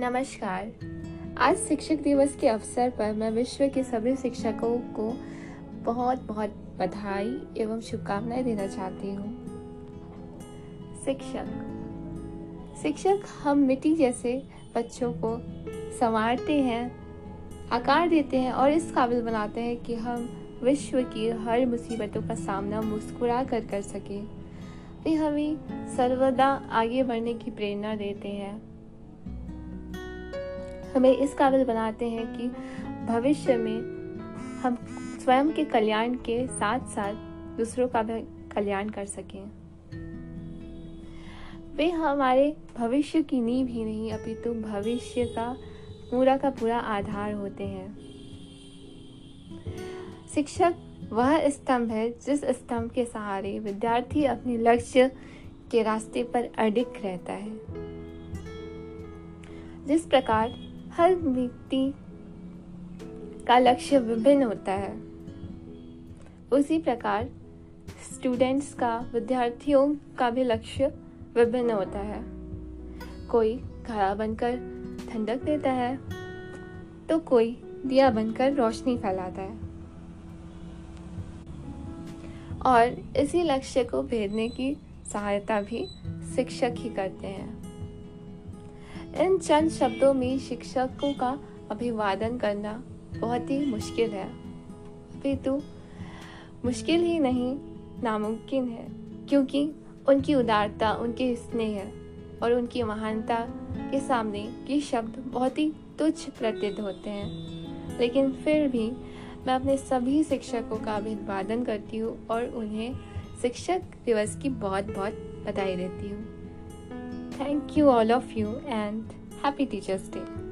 नमस्कार। आज शिक्षक दिवस के अवसर पर मैं विश्व के सभी शिक्षकों को बहुत बहुत बधाई एवं शुभकामनाएँ देना चाहती हूँ। शिक्षक। शिक्षक हम मिट्टी जैसे बच्चों को संवारते हैं, आकार देते हैं और इस काबिल बनाते हैं कि हम विश्व की हर मुसीबतों का सामना मुस्कुरा कर कर सकें। वे हमें सर्वदा आगे बढ़ने की प्रेरणा देते हैं। हमें इस काबिल बनाते हैं कि भविष्य में हम स्वयं के कल्याण के साथ साथ दूसरों का भी कल्याण कर सकें। वे हमारे भविष्य की नींव ही नहीं, अपितु भविष्य का, पूरा का पूरा आधार होते हैं। शिक्षक वह स्तंभ है जिस स्तंभ के सहारे विद्यार्थी अपने लक्ष्य के रास्ते पर अडिग रहता है। जिस प्रकार हर व्यक्ति का लक्ष्य विभिन्न होता है। उसी प्रकार स्टूडेंट्स का, विद्यार्थियों का भी लक्ष्य विभिन्न होता है। कोई घड़ा बनकर ठंडक देता है तो कोई दिया बनकर रोशनी फैलाता है। और इसी लक्ष्य को भेदने की सहायता भी शिक्षक ही करते हैं। इन चंद शब्दों में शिक्षकों का अभिवादन करना बहुत ही मुश्किल है। अपितु, मुश्किल ही नहीं, नामुमकिन है, क्योंकि उनकी उदारता, उनके स्नेह और उनकी महानता के सामने ये शब्द बहुत ही तुच्छ प्रतीत होते हैं। लेकिन फिर भी मैं अपने सभी शिक्षकों का अभिवादन करती हूँ और उन्हें शिक्षक दिवस की बहुत बहुत बधाई देती हूँ। Thank you, all of you, and happy Teachers' Day.